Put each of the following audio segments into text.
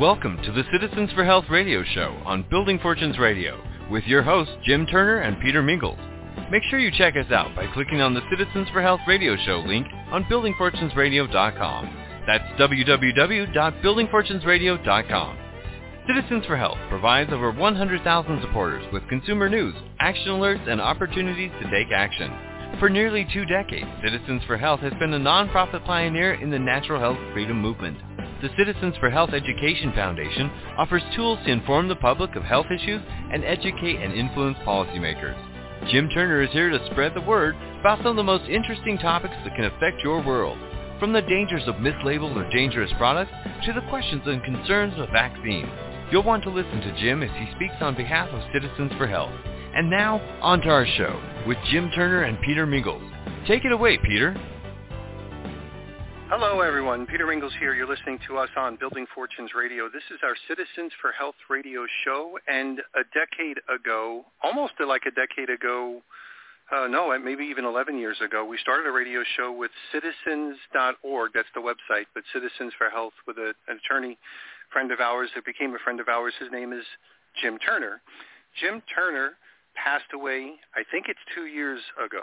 Welcome to the Citizens for Health radio show on Building Fortunes Radio with your hosts Jim Turner and Peter Mingils. Make sure you check us out by clicking on the Citizens for Health radio show link on buildingfortunesradio.com. That's www.buildingfortunesradio.com. Citizens for Health provides over 100,000 supporters with consumer news, action alerts, and opportunities to take action. For nearly two decades, Citizens for Health has been a nonprofit pioneer in the natural health freedom movement. The Citizens for Health Education Foundation offers tools to inform the public of health issues and educate and influence policymakers. Jim Turner is here to spread the word about some of the most interesting topics that can affect your world, from the dangers of mislabeled or dangerous products to the questions and concerns of vaccines. You'll want to listen to Jim as he speaks on behalf of Citizens for Health. And now, on to our show with Jim Turner and Peter Mingils. Take it away, Peter. Hello, everyone. Peter Mingils here. You're listening to us on Building Fortunes Radio. This is our Citizens for Health radio show. And a decade ago, almost like a decade ago, uh, no, maybe even 11 years ago, we started a radio show with citizens.org. That's the website, but Citizens for Health with a, an attorney friend of ours that became a friend of ours. His name is Jim Turner. Jim Turner passed away, I think it's two years ago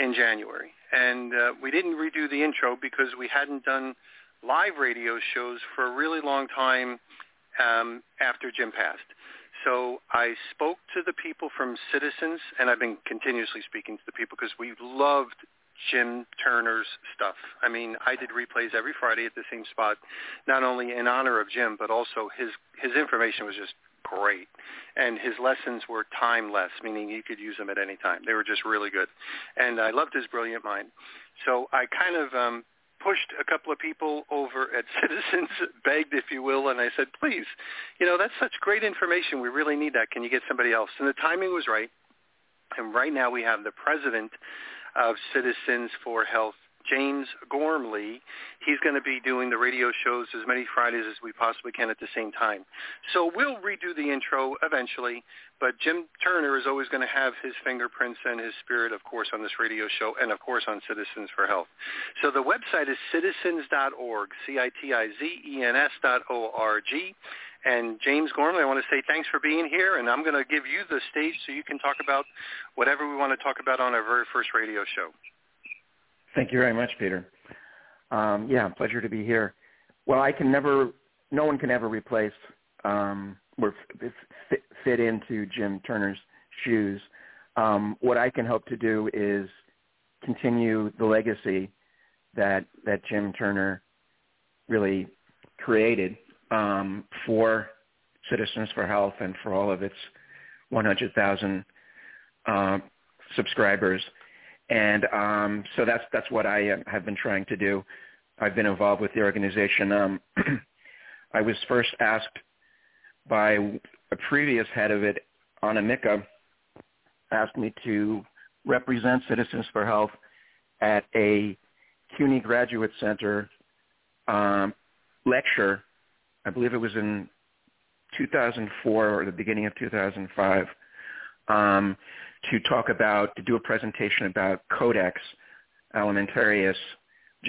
in January. And uh, we didn't redo the intro because we hadn't done live radio shows for a really long time um, after Jim passed. So I spoke to the people from Citizens, and I've been continuously speaking to the people because we loved Jim Turner's stuff. I mean, I did replays every Friday at the same spot, not only in honor of Jim, but also his his information was just great, and his lessons were timeless, meaning you could use them at any time. They were just really good, and I loved his brilliant mind. So I kind of um, pushed a couple of people over at Citizens, begged, if you will, and I said, please, you know, that's such great information. We really need that. Can you get somebody else? And the timing was right. And right now we have the president of Citizens for Health, James Gormley. He's going to be doing the radio shows as many Fridays as we possibly can at the same time. So we'll redo the intro eventually, but Jim Turner is always going to have his fingerprints and his spirit, of course, on this radio show and, of course, on Citizens for Health. So the website is citizens.org, C-I-T-I-Z-E-N-S dot O-R-G. And James Gormley, I want to say thanks for being here, and I'm going to give you the stage so you can talk about whatever we want to talk about on our very first radio show. Thank you very much, Peter. Um, yeah, pleasure to be here. Well, I can never, no one can ever replace um, or fit, fit into Jim Turner's shoes. Um, what I can hope to do is continue the legacy that that Jim Turner really created um, for Citizens for Health and for all of its 100,000 uh, subscribers. And um, so that's that's what I have been trying to do. I've been involved with the organization. Um, I was first asked by a previous head of it, Anna Mika, asked me to represent Citizens for Health at a CUNY Graduate Center um, lecture I believe it was in 2004 or the beginning of 2005, um, to talk about, to do a presentation about Codex Alimentarius,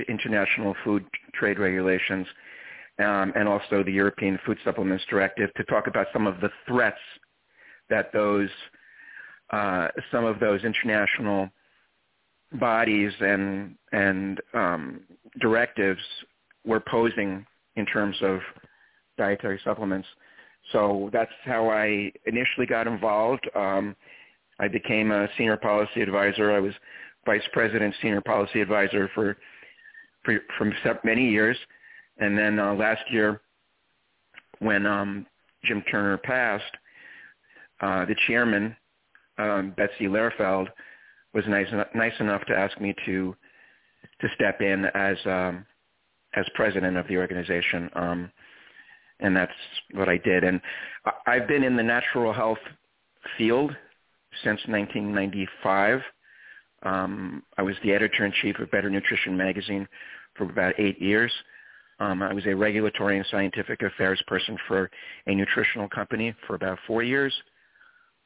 international food trade regulations, um, and also the European Food Supplements Directive, to talk about some of the threats that those, uh, some of those international bodies and and um, directives were posing in terms of dietary supplements. So that's how I initially got involved. Um, I became a senior policy advisor. I was vice president, senior policy advisor for, for from many years, and then uh, last year, when um, Jim Turner passed, uh, the chairman, um, Betsy Lehrfeld, was nice nice enough to ask me to to step in as um, as president of the organization. Um, and that's what I did. And I've been in the natural health field since 1995. Um, I was the editor-in-chief of Better Nutrition magazine for about eight years. Um, I was a regulatory and scientific affairs person for a nutritional company for about four years.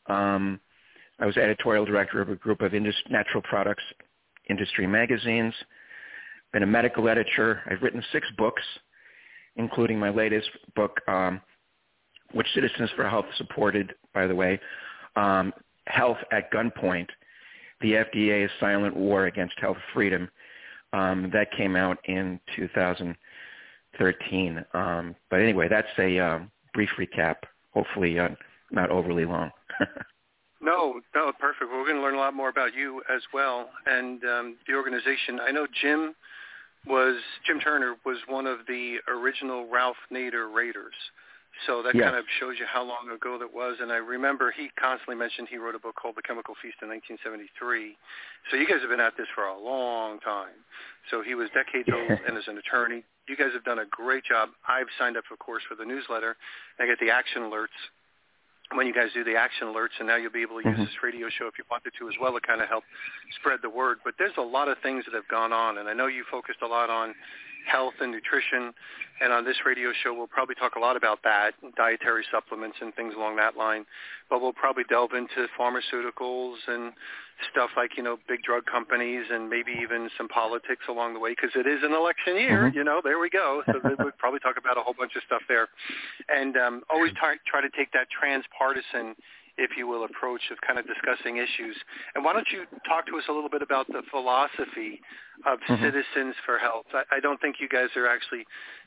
Um, I was editorial director of a group of indus- natural products industry magazines. Been a medical editor. I've written six books including my latest book, um, which Citizens for Health supported, by the way, um, Health at Gunpoint, the FDA's Silent War Against Health Freedom. Um, that came out in 2013. Um, but anyway, that's a um, brief recap, hopefully uh, not overly long. no, no, perfect. Well, we're going to learn a lot more about you as well and um, the organization. I know Jim was Jim Turner was one of the original Ralph Nader Raiders. So that yes. kind of shows you how long ago that was. And I remember he constantly mentioned he wrote a book called The Chemical Feast in 1973. So you guys have been at this for a long time. So he was decades old and as an attorney. You guys have done a great job. I've signed up, of course, for the newsletter. I get the action alerts when you guys do the action alerts, and now you'll be able to use mm-hmm. this radio show if you wanted to as well to kind of help spread the word. But there's a lot of things that have gone on, and I know you focused a lot on health and nutrition. And on this radio show, we'll probably talk a lot about that, dietary supplements and things along that line. But we'll probably delve into pharmaceuticals and stuff like, you know, big drug companies and maybe even some politics along the way because it is an election year, mm-hmm. you know, there we go. So we'll probably talk about a whole bunch of stuff there. And um, always try, try to take that transpartisan if you will, approach of kind of discussing issues. And why don't you talk to us a little bit about the philosophy of mm-hmm. Citizens for Health? I, I don't think you guys are actually,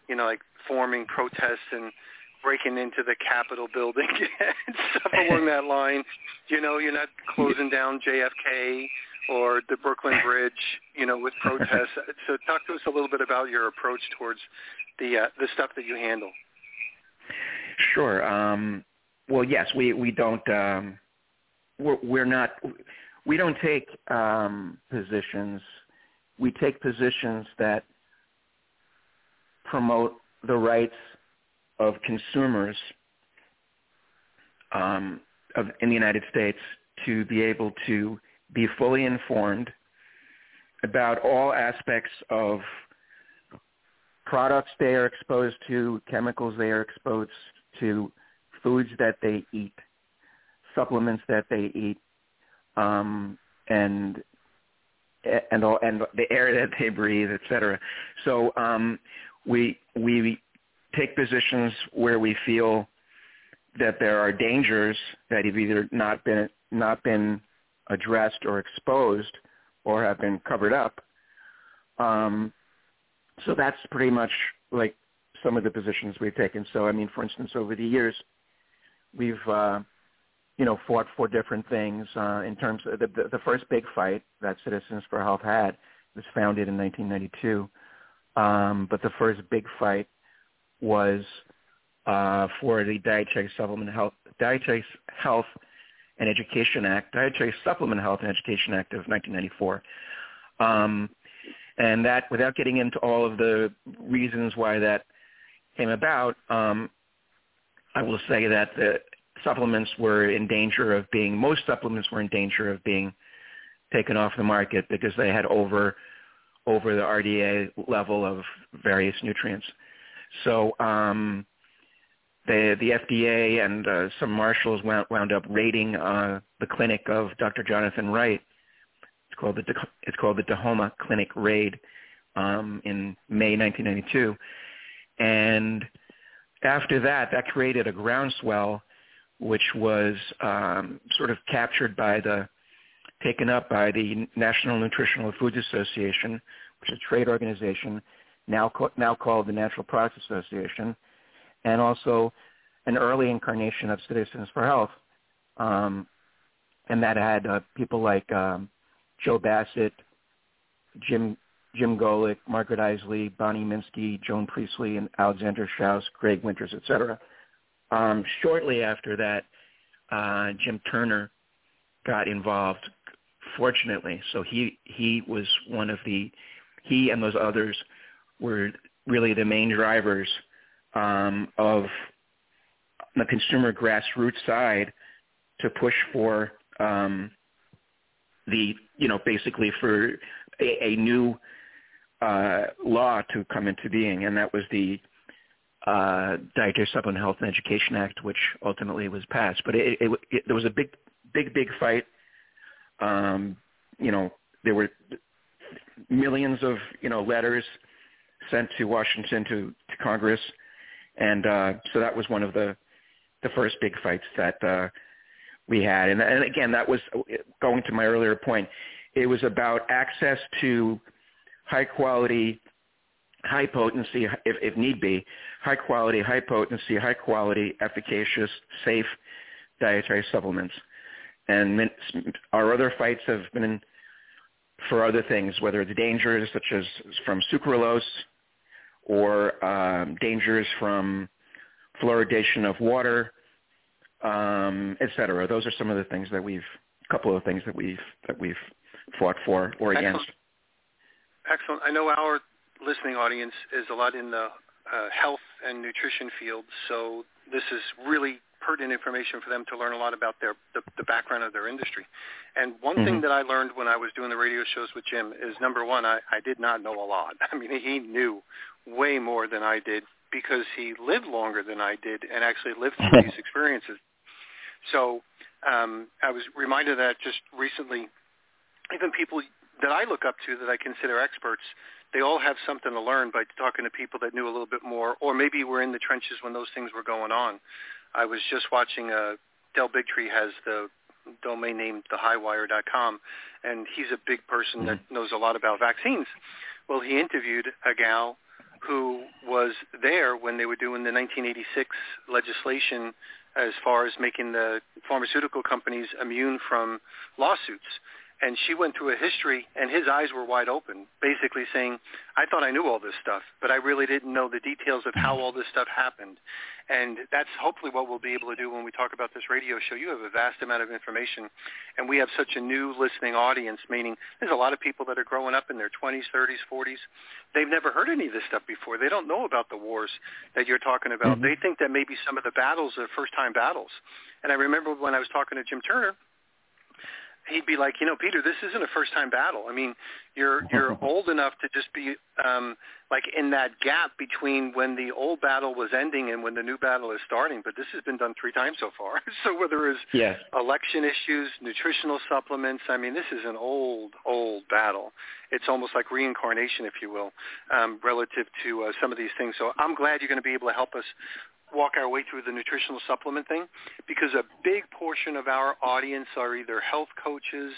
you know, like forming protests and breaking into the Capitol building and stuff along that line. You know, you're not closing down JFK or the Brooklyn Bridge, you know, with protests. so talk to us a little bit about your approach towards the uh, the stuff that you handle. Sure. Um, well, yes, we we don't um, we're, we're not we don't take um, positions. We take positions that promote the rights of consumers um, of, in the United States to be able to be fully informed about all aspects of products they are exposed to, chemicals they are exposed to, foods that they eat, supplements that they eat, um, and and all and the air that they breathe, et cetera. So um, we we take positions where we feel that there are dangers that have either not been not been addressed or exposed or have been covered up. Um, so that's pretty much like some of the positions we've taken. So I mean, for instance, over the years, we've uh, you know fought for different things uh, in terms of the, the, the first big fight that Citizens for Health had was founded in 1992. Um, but the first big fight was uh, for the Dietary Supplement Health Dietary Health and Education Act, Dietary Supplement Health and Education Act of 1994. Um, and that, without getting into all of the reasons why that came about, um, I will say that the supplements were in danger of being, most supplements were in danger of being taken off the market because they had over over the RDA level of various nutrients. So um, the the FDA and uh, some marshals wound, wound up raiding uh, the clinic of Dr. Jonathan Wright. It's called the it's called the Tahoma Clinic raid um, in May 1992, and after that, that created a groundswell, which was um, sort of captured by the, taken up by the National Nutritional Foods Association, which is a trade organization, now co- now called the Natural Products Association, and also an early incarnation of Citizens for Health, um, and that had uh, people like um, Joe Bassett, Jim Jim Golick, Margaret Isley, Bonnie Minsky, Joan Priestley, and Alexander Schauss, Greg Winters, etc. Um, shortly after that, uh, Jim Turner got involved, fortunately. So he he was one of the he and those others were really the main drivers um, of the consumer grassroots side to push for um, the you know basically for a, a new uh, law to come into being, and that was the uh, Dietary Supplement Health and Education Act, which ultimately was passed. But it, it, it, there was a big, big, big fight. Um, you know, there were millions of you know letters sent to Washington to, to Congress and uh, so that was one of the the first big fights that uh, we had. And, and again, that was going to my earlier point. It was about access to high quality, high potency, if, if need be, high quality, high potency, high quality, efficacious, safe dietary supplements. And our other fights have been for other things, whether it's dangers such as from sucralose or um, dangers from fluoridation of water, um, et cetera. Those are some of the things that we've, a couple of things that we've that we've fought for or against. Excellent. I know our listening audience is a lot in the uh, health and nutrition field, so this is really pertinent information for them to learn a lot about their the, the background of their industry. And one mm-hmm. thing that I learned when I was doing the radio shows with Jim is number one, I, I did not know a lot. I mean, he knew way more than I did because he lived longer than I did and actually lived through these experiences. So um, I was reminded of that just recently. Even people that I look up to that I consider experts, they all have something to learn by talking to people that knew a little bit more, or maybe were in the trenches when those things were going on. I was just watching. Uh, Del Bigtree has the domain name thehighwire.com, and he's a big person mm-hmm. that knows a lot about vaccines. Well, he interviewed a gal who was there when they were doing the 1986 legislation as far as making the pharmaceutical companies immune from lawsuits and she went through a history and his eyes were wide open basically saying i thought i knew all this stuff but i really didn't know the details of how all this stuff happened. And that's hopefully what we'll be able to do when we talk about this radio show. You have a vast amount of information and we have such a new listening audience meaning there's a lot of people that are growing up in their 20s 30s 40s they've never heard any of this stuff before. They don't know about the wars that you're talking about. Mm-hmm. they think that maybe some of the battles are first time battles. And i remember when i was talking to jim turner he'd be like, you know, Peter, this isn't a first time battle. I mean, you're you're old enough to just be um like in that gap between when the old battle was ending and when the new battle is starting, but this has been done three times so far. so whether it's yes. election issues, nutritional supplements, I mean, this is an old old battle. It's almost like reincarnation if you will, um relative to uh, some of these things. So I'm glad you're going to be able to help us walk our way through the nutritional supplement thing because a big portion of our audience are either health coaches,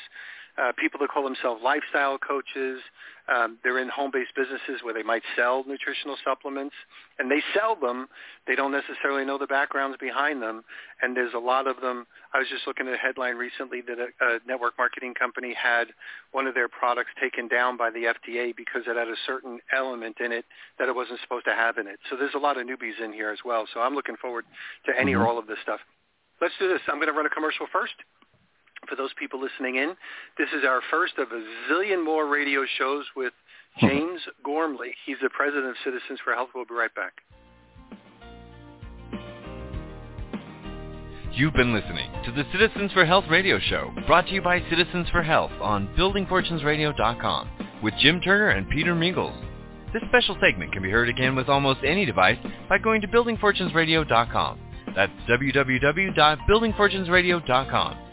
uh, people that call themselves lifestyle coaches. Um, they're in home-based businesses where they might sell nutritional supplements, and they sell them. They don't necessarily know the backgrounds behind them, and there's a lot of them. I was just looking at a headline recently that a, a network marketing company had one of their products taken down by the FDA because it had a certain element in it that it wasn't supposed to have in it. So there's a lot of newbies in here as well. So I'm looking forward to any mm-hmm. or all of this stuff. Let's do this. I'm going to run a commercial first for those people listening in. This is our first of a zillion more radio shows with hmm. James Gormley. He's the president of Citizens for Health. We'll be right back. You've been listening to the Citizens for Health radio show, brought to you by Citizens for Health on BuildingFortunesRadio.com with Jim Turner and Peter Mingils. This special segment can be heard again with almost any device by going to BuildingFortunesRadio.com. That's www.buildingfortunesradio.com.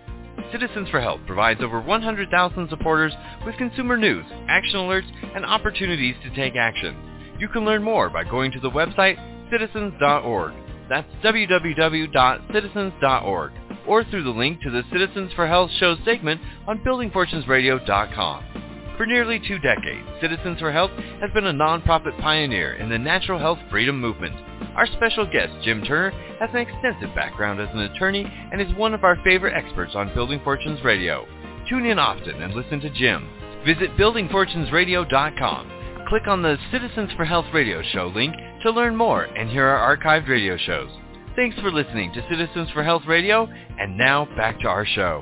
Citizens for Health provides over 100,000 supporters with consumer news, action alerts, and opportunities to take action. You can learn more by going to the website citizens.org. That's www.citizens.org or through the link to the Citizens for Health show segment on buildingfortunesradio.com. For nearly two decades, Citizens for Health has been a nonprofit pioneer in the natural health freedom movement. Our special guest, Jim Turner, has an extensive background as an attorney and is one of our favorite experts on Building Fortunes Radio. Tune in often and listen to Jim. Visit buildingfortunesradio.com. Click on the Citizens for Health radio show link to learn more and hear our archived radio shows. Thanks for listening to Citizens for Health Radio, and now back to our show.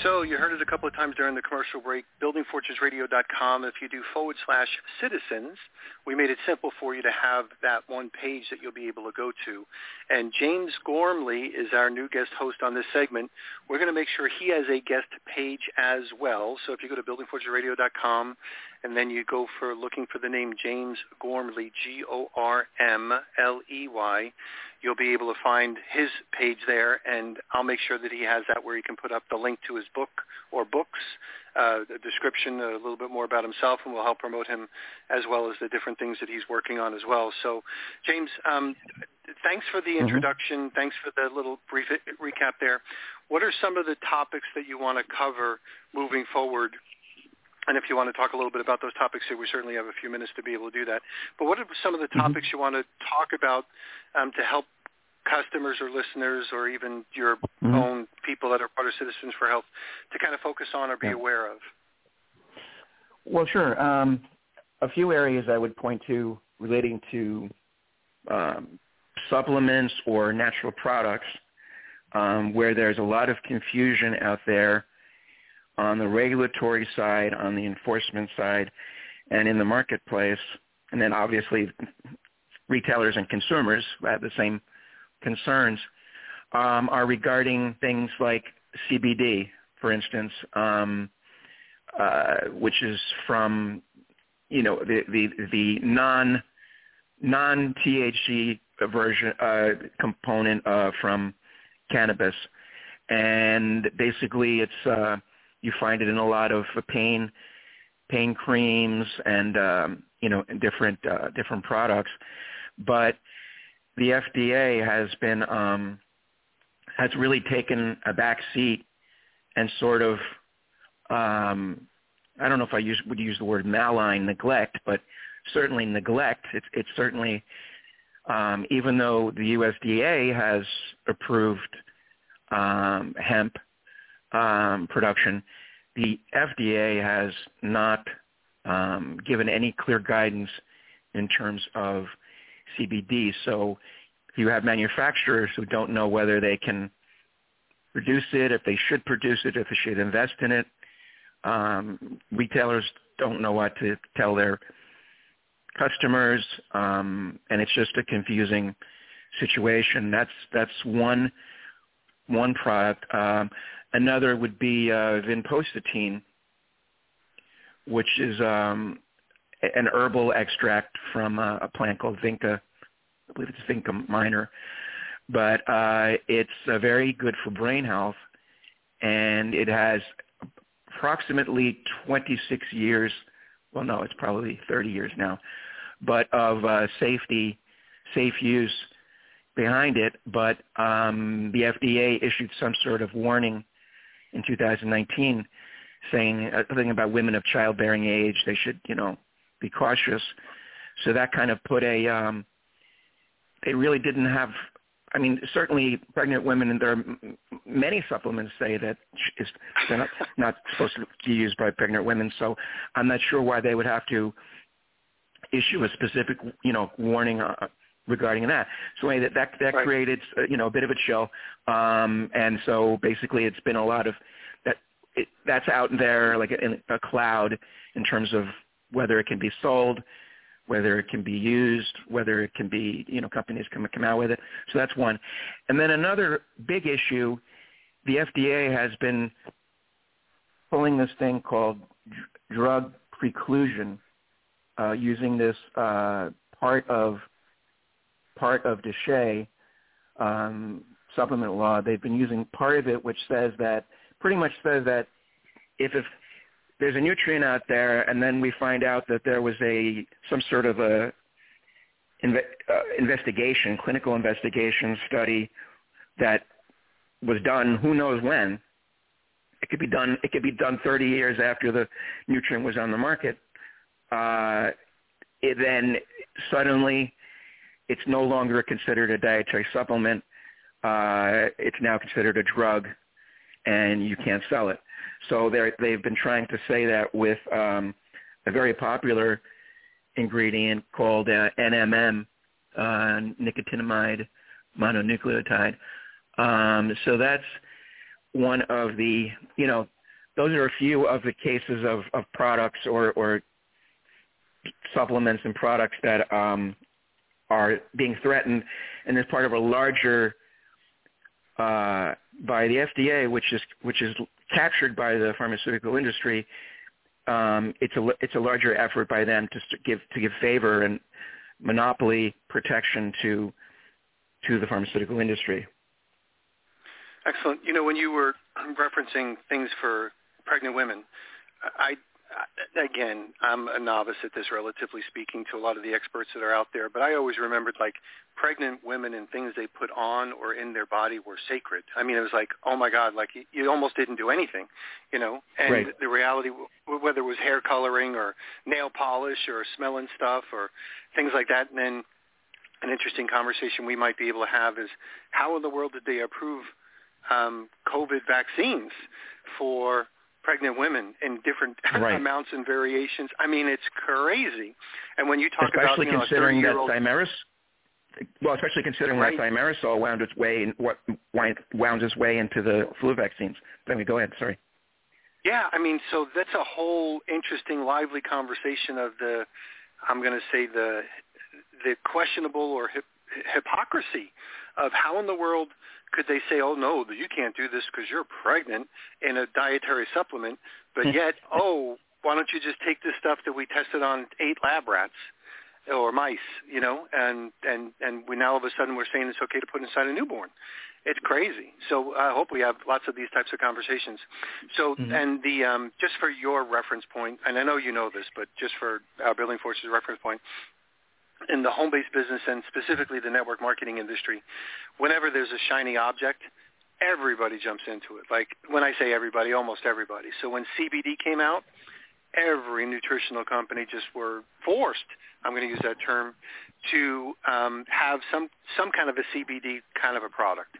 So you heard it a couple of times during the commercial break, buildingfortunesradio.com. If you do forward slash citizens, we made it simple for you to have that one page that you'll be able to go to. And James Gormley is our new guest host on this segment. We're going to make sure he has a guest page as well. So if you go to buildingfortunesradio.com and then you go for looking for the name James Gormley, G-O-R-M-L-E-Y. You'll be able to find his page there, and I'll make sure that he has that where he can put up the link to his book or books, uh, the description, a little bit more about himself, and we'll help promote him as well as the different things that he's working on as well. So, James, um, thanks for the mm-hmm. introduction. Mm-hmm. Thanks for the little brief recap there. What are some of the topics that you want to cover moving forward and if you want to talk a little bit about those topics here, we certainly have a few minutes to be able to do that. But what are some of the mm-hmm. topics you want to talk about um, to help customers or listeners or even your mm-hmm. own people that are part of Citizens for Health to kind of focus on or be yeah. aware of? Well, sure. Um, a few areas I would point to relating to um, supplements or natural products um, where there's a lot of confusion out there on the regulatory side, on the enforcement side, and in the marketplace. And then obviously retailers and consumers have the same concerns um, are regarding things like CBD, for instance, um, uh, which is from you know the the, the non non THC version uh, component uh, from cannabis, and basically it's uh, you find it in a lot of pain pain creams and um, you know different uh, different products, but the FDA has been um, has really taken a back seat and sort of um, I don't know if I use, would use the word malign neglect, but certainly neglect. It's, it's certainly um, even though the USDA has approved um, hemp um, production, the FDA has not um, given any clear guidance in terms of CBD. So you have manufacturers who don't know whether they can produce it, if they should produce it, if they should invest in it. Um, retailers don't know what to tell their customers, um, and it's just a confusing situation. That's that's one one product. Um, another would be uh, vinpocetine, which is um, an herbal extract from a, a plant called Vinca. I believe it's Vinca minor, but uh, it's uh, very good for brain health, and it has approximately 26 years. Well, no, it's probably 30 years now, but of uh, safety, safe use behind it. But um, the FDA issued some sort of warning in 2019 saying uh, something about women of childbearing age. They should, you know, be cautious. So that kind of put a, um, they really didn't have, I mean, certainly pregnant women, and there are many supplements say that is, they're not, not supposed to be used by pregnant women. So I'm not sure why they would have to issue a specific, you know, warning uh, regarding that. So anyway, that that, that right. created, uh, you know, a bit of a chill. Um, and so basically, it's been a lot of that. It, that's out there like in a cloud in terms of whether it can be sold, whether it can be used, whether it can be, you know, companies can come out with it. So that's one. And then another big issue, the FDA has been pulling this thing called drug preclusion, uh, using this uh, part of part of DSHEA um, supplement law. They've been using part of it, which says that pretty much says that if, if there's a nutrient out there, and then we find out that there was a some sort of a inve- uh, investigation, clinical investigation study that was done. Who knows when? It could be done. It could be done 30 years after the nutrient was on the market. Uh, it then suddenly, it's no longer considered a dietary supplement. Uh, it's now considered a drug, and you can't sell it. So they've been trying to say that with um, a very popular ingredient called uh, NMN, uh, nicotinamide mononucleotide. Um, so that's one of the, you know, those are a few of the cases of, of products or, or supplements and products that um, are being threatened, and as part of a larger uh, by the FDA, which is which is captured by the pharmaceutical industry, um, it's a it's a larger effort by them to give to give favor and monopoly protection to to the pharmaceutical industry. Excellent. You know, when you were referencing things for pregnant women, I again, I'm a novice at this, relatively speaking, to a lot of the experts that are out there. But I always remembered like pregnant women and things they put on or in their body were sacred. I mean, it was like, oh my God, like you, almost didn't do anything, you know. And right. the reality, whether it was hair coloring or nail polish or smelling stuff or things like that, and then an interesting conversation we might be able to have is how in the world did they approve um, COVID vaccines for pregnant women in different right. amounts and variations. I mean, it's crazy. And when you talk especially about you considering know, that Thimerus, well, especially considering right. that thimerosal wound its way in, what wound its way into the flu vaccines. Let me go ahead. Sorry. Yeah, I mean, so that's a whole interesting, lively conversation of the, I'm going to say the, the questionable or hip, hypocrisy of how in the world could they say, oh no, you can't do this because you're pregnant in a dietary supplement, but yet, oh, why don't you just take this stuff that we tested on eight lab rats or mice, you know, and and and we now all of a sudden we're saying it's okay to put inside a newborn. It's crazy. So I hope we have lots of these types of conversations. So mm-hmm. and the um, just for your reference point, and I know you know this, but just for our building forces reference point, in the home-based business and specifically the network marketing industry, whenever there's a shiny object, everybody jumps into it. Like when I say everybody, almost everybody. So when CBD came out, every nutritional company just were forced, I'm going to use that term, to um, have some some kind of a CBD kind of a product.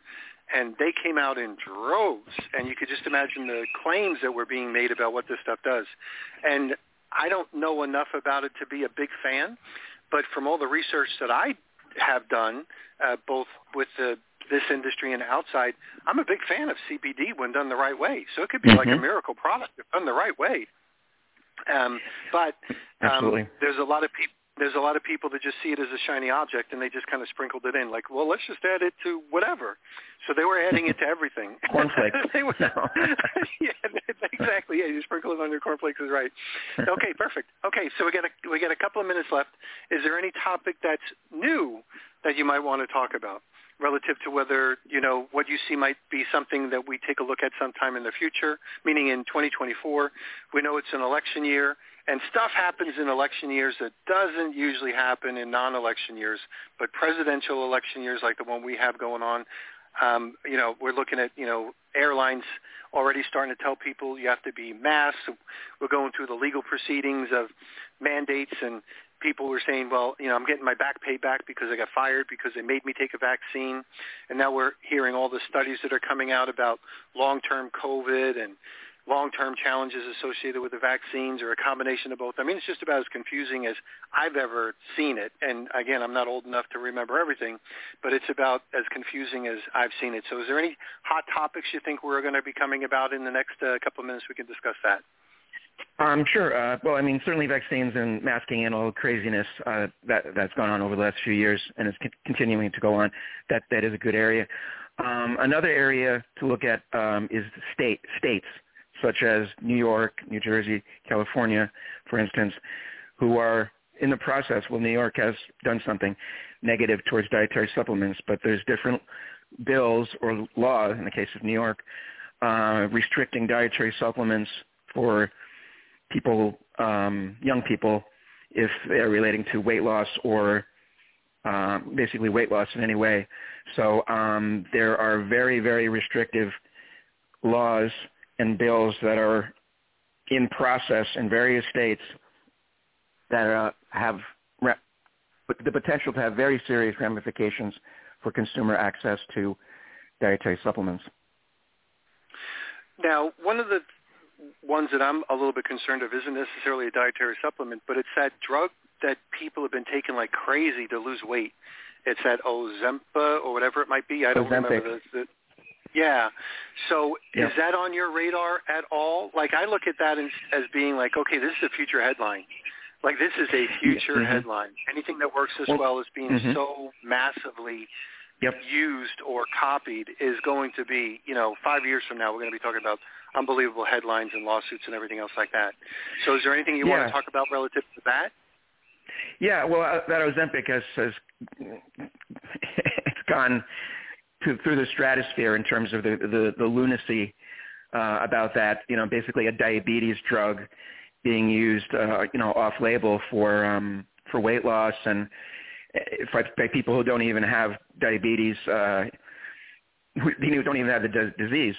And they came out in droves, and you could just imagine the claims that were being made about what this stuff does. And I don't know enough about it to be a big fan, but from all the research that I have done, uh, both with the, this industry and outside, I'm a big fan of CBD when done the right way. So it could be mm-hmm. like a miracle product if done the right way. Um, but um, there's a lot of people there's a lot of people that just see it as a shiny object and they just kind of sprinkled it in like well let's just add it to whatever. So they were adding it to everything. Cornflakes. They were, yeah exactly yeah you sprinkle it on your cornflakes is right. Okay perfect. Okay so we got a we got a couple of minutes left. Is there any topic that's new that you might want to talk about relative to whether you know what you see might be something that we take a look at sometime in the future meaning in 2024 we know it's an election year and stuff happens in election years that doesn't usually happen in non-election years, but presidential election years like the one we have going on, um, you know, we're looking at, you know, airlines already starting to tell people you have to be masked. We're going through the legal proceedings of mandates and people were saying, well, you know, I'm getting my back pay back because I got fired because they made me take a vaccine. And now we're hearing all the studies that are coming out about long-term COVID and long-term challenges associated with the vaccines or a combination of both. I mean, it's just about as confusing as I've ever seen it. And again, I'm not old enough to remember everything, but it's about as confusing as I've seen it. So is there any hot topics you think we're going to be coming about in the next uh, couple of minutes we can discuss that? Um, sure. Uh, well, I mean, certainly vaccines and masking and all the craziness uh, that that's gone on over the last few years and is continuing to go on. That that is a good area. Um, another area to look at um, is state states such as New York, New Jersey, California, for instance, who are in the process. Well, New York has done something negative towards dietary supplements, but there's different bills or law, in the case of New York, uh, restricting dietary supplements for people, um, young people, if they're relating to weight loss or um, basically weight loss in any way. So um, there are very, very restrictive laws and bills that are in process in various states that uh, have re- the potential to have very serious ramifications for consumer access to dietary supplements. Now, one of the ones that I'm a little bit concerned of isn't necessarily a dietary supplement, but it's that drug that people have been taking like crazy to lose weight. It's that Ozempa or whatever it might be. I don't Ozempic. remember the, the yeah. So yeah. is that on your radar at all? Like I look at that as, as being like, okay, this is a future headline. Like this is a future mm-hmm. headline. Anything that works as well, well as being mm-hmm. so massively yep. used or copied is going to be, you know, five years from now we're going to be talking about unbelievable headlines and lawsuits and everything else like that. So is there anything you yeah. want to talk about relative to that? Yeah, well, uh, that Ozempic has, has gone to, through the stratosphere in terms of the the, the lunacy uh, about that. You know, basically a diabetes drug being used, uh, you know, off-label for um, for weight loss and uh, by people who don't even have diabetes, uh, who don't even have the disease.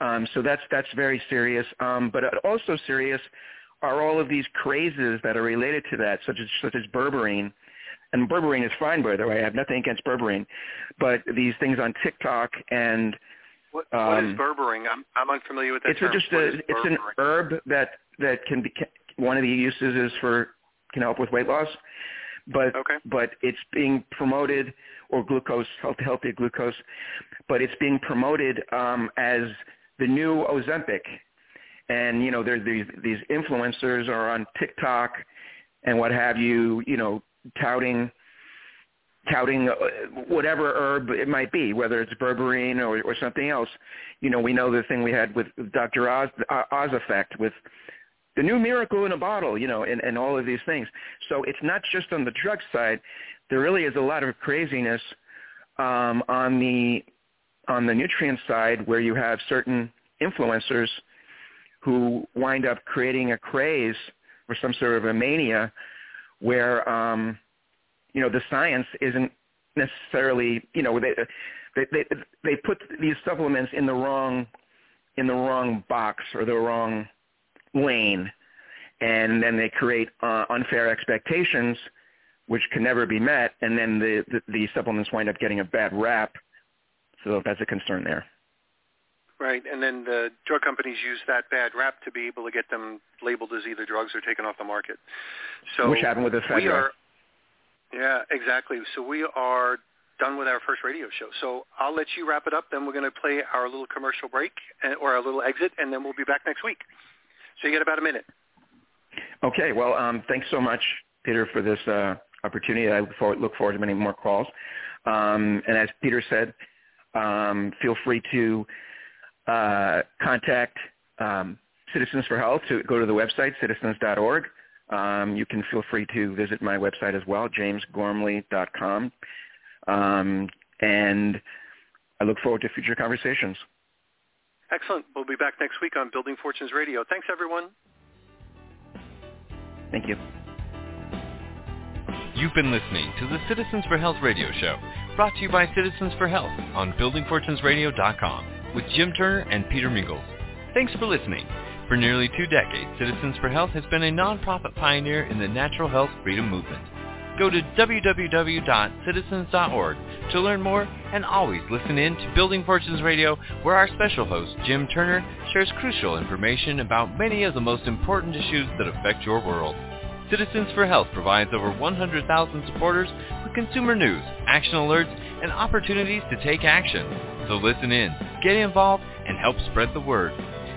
Um, so that's that's very serious. Um, but also serious are all of these crazes that are related to that, such as such as berberine. And berberine is fine, by the way. I have nothing against berberine, but these things on TikTok and what, um, what is um, berberine? I'm I'm unfamiliar with that it's term. just a it's an herb that that can be one of the uses is for can help with weight loss, but okay. but it's being promoted or glucose healthy, healthy glucose, but it's being promoted um, as the new Ozempic and you know there's these these influencers are on TikTok and what have you, you know, touting touting uh, whatever herb it might be, whether it's berberine or, or something else. You know, we know the thing we had with Dr. Oz, Oz effect with the new miracle in a bottle, you know, and, and all of these things. So it's not just on the drug side. There really is a lot of craziness um, on the on the nutrient side where you have certain influencers – who wind up creating a craze or some sort of a mania where um, you know the science isn't necessarily you know they they they, they put these supplements in the wrong in the wrong box or the wrong lane. And then they create uh, unfair expectations which can never be met. And then the, the the supplements wind up getting a bad rap. So that's a concern there Right, and then the drug companies use that bad rap to be able to get them labeled as either drugs or taken off the market. So which happened with the We are, yeah, exactly. So we are done with our first radio show. So I'll let you wrap it up. Then we're going to play our little commercial break or our little exit, and then we'll be back next week. So you get about a minute. Okay. Well, um, thanks so much, Peter, for this uh, opportunity. I look forward, look forward to many more calls. Um, and as Peter said, um, feel free to uh, contact um, Citizens for Health to go to the website, citizens.org. Um, you can feel free to visit my website as well, jamesgormley.com. Um, and I look forward to future conversations. Excellent. We'll be back next week on Building Fortunes Radio. Thanks, everyone. Thank you. You've been listening to the Citizens for Health radio show, brought to you by Citizens for Health on buildingfortunesradio.com with Jim Turner and Peter Mingils. Thanks for listening. For nearly two decades, Citizens for Health has been a nonprofit pioneer in the natural health freedom movement. Go to www.citizens.org to learn more and always listen in to Building Fortunes Radio where our special host, Jim Turner, shares crucial information about many of the most important issues that affect your world. Citizens for Health provides over 100,000 supporters with consumer news, action alerts, and opportunities to take action. So listen in, get involved, and help spread the word.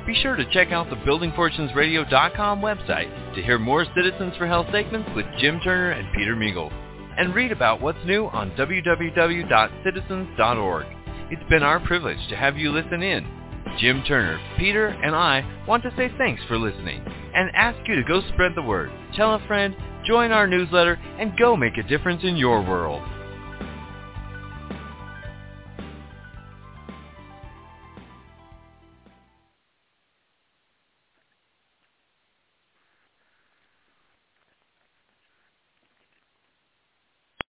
Be sure to check out the BuildingFortunesRadio.com website to hear more Citizens for Health segments with Jim Turner and Peter Mingils. And read about what's new on www.citizens.org. It's been our privilege to have you listen in. Jim Turner, Peter, and I want to say thanks for listening and ask you to go spread the word. Tell a friend, join our newsletter, and go make a difference in your world.